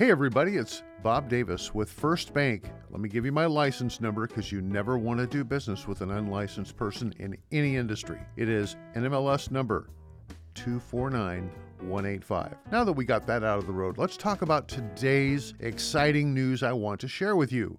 Hey, everybody, it's Bob Davis with First Bank. Let me give you my license number because you never want to do business with an unlicensed person in any industry. It is NMLS number 249185. Now that we got that out of the road, let's talk about today's exciting news I want to share with you.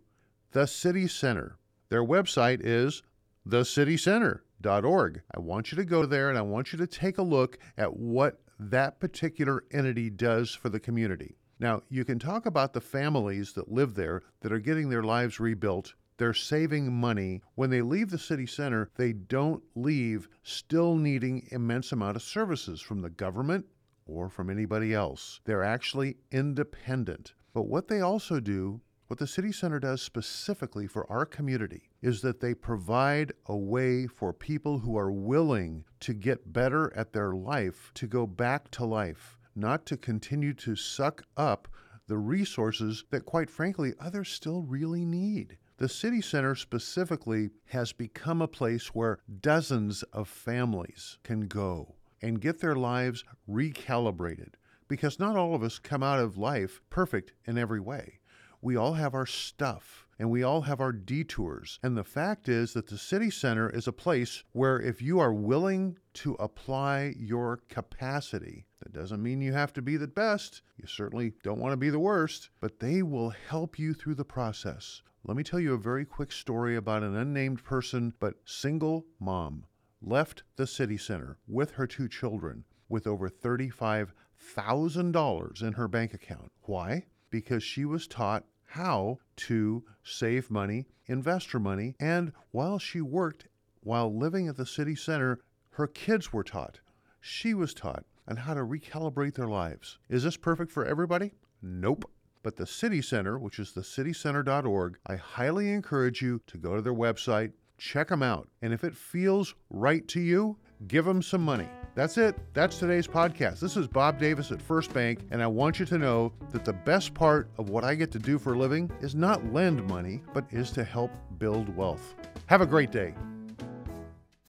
The City Center. Their website is thecitycenter.org. I want you to go there and I want you to take a look at what that particular entity does for the community. Now, you can talk about the families that live there that are getting their lives rebuilt. They're saving money. When they leave the city center, they don't leave still needing immense amount of services from the government or from anybody else. They're actually independent. But what they also do, what the city center does specifically for our community, is that they provide a way for people who are willing to get better at their life to go back to life not to continue to suck up the resources that, quite frankly, others still really need. The city center specifically has become a place where dozens of families can go and get their lives recalibrated because not all of us come out of life perfect in every way. We all have our stuff and we all have our detours. And the fact is that the city center is a place where if you are willing to apply your capacity, that doesn't mean you have to be the best. You certainly don't want to be the worst, but they will help you through the process. Let me tell you a very quick story about an unnamed person, but single mom left the city center with her two children with over $35,000 in her bank account. Why? Because she was taught how to save money, invest her money, and while she worked, while living at the city center, her kids were taught. She was taught on how to recalibrate their lives. Is this perfect for everybody? Nope. But the City Center, which is thecitycenter.org, I highly encourage you to go to their website, check them out, and if it feels right to you, give them some money. That's it. That's today's podcast. This is Bob Davis at First Bank, and I want you to know that the best part of what I get to do for a living is not lend money, but is to help build wealth. Have a great day.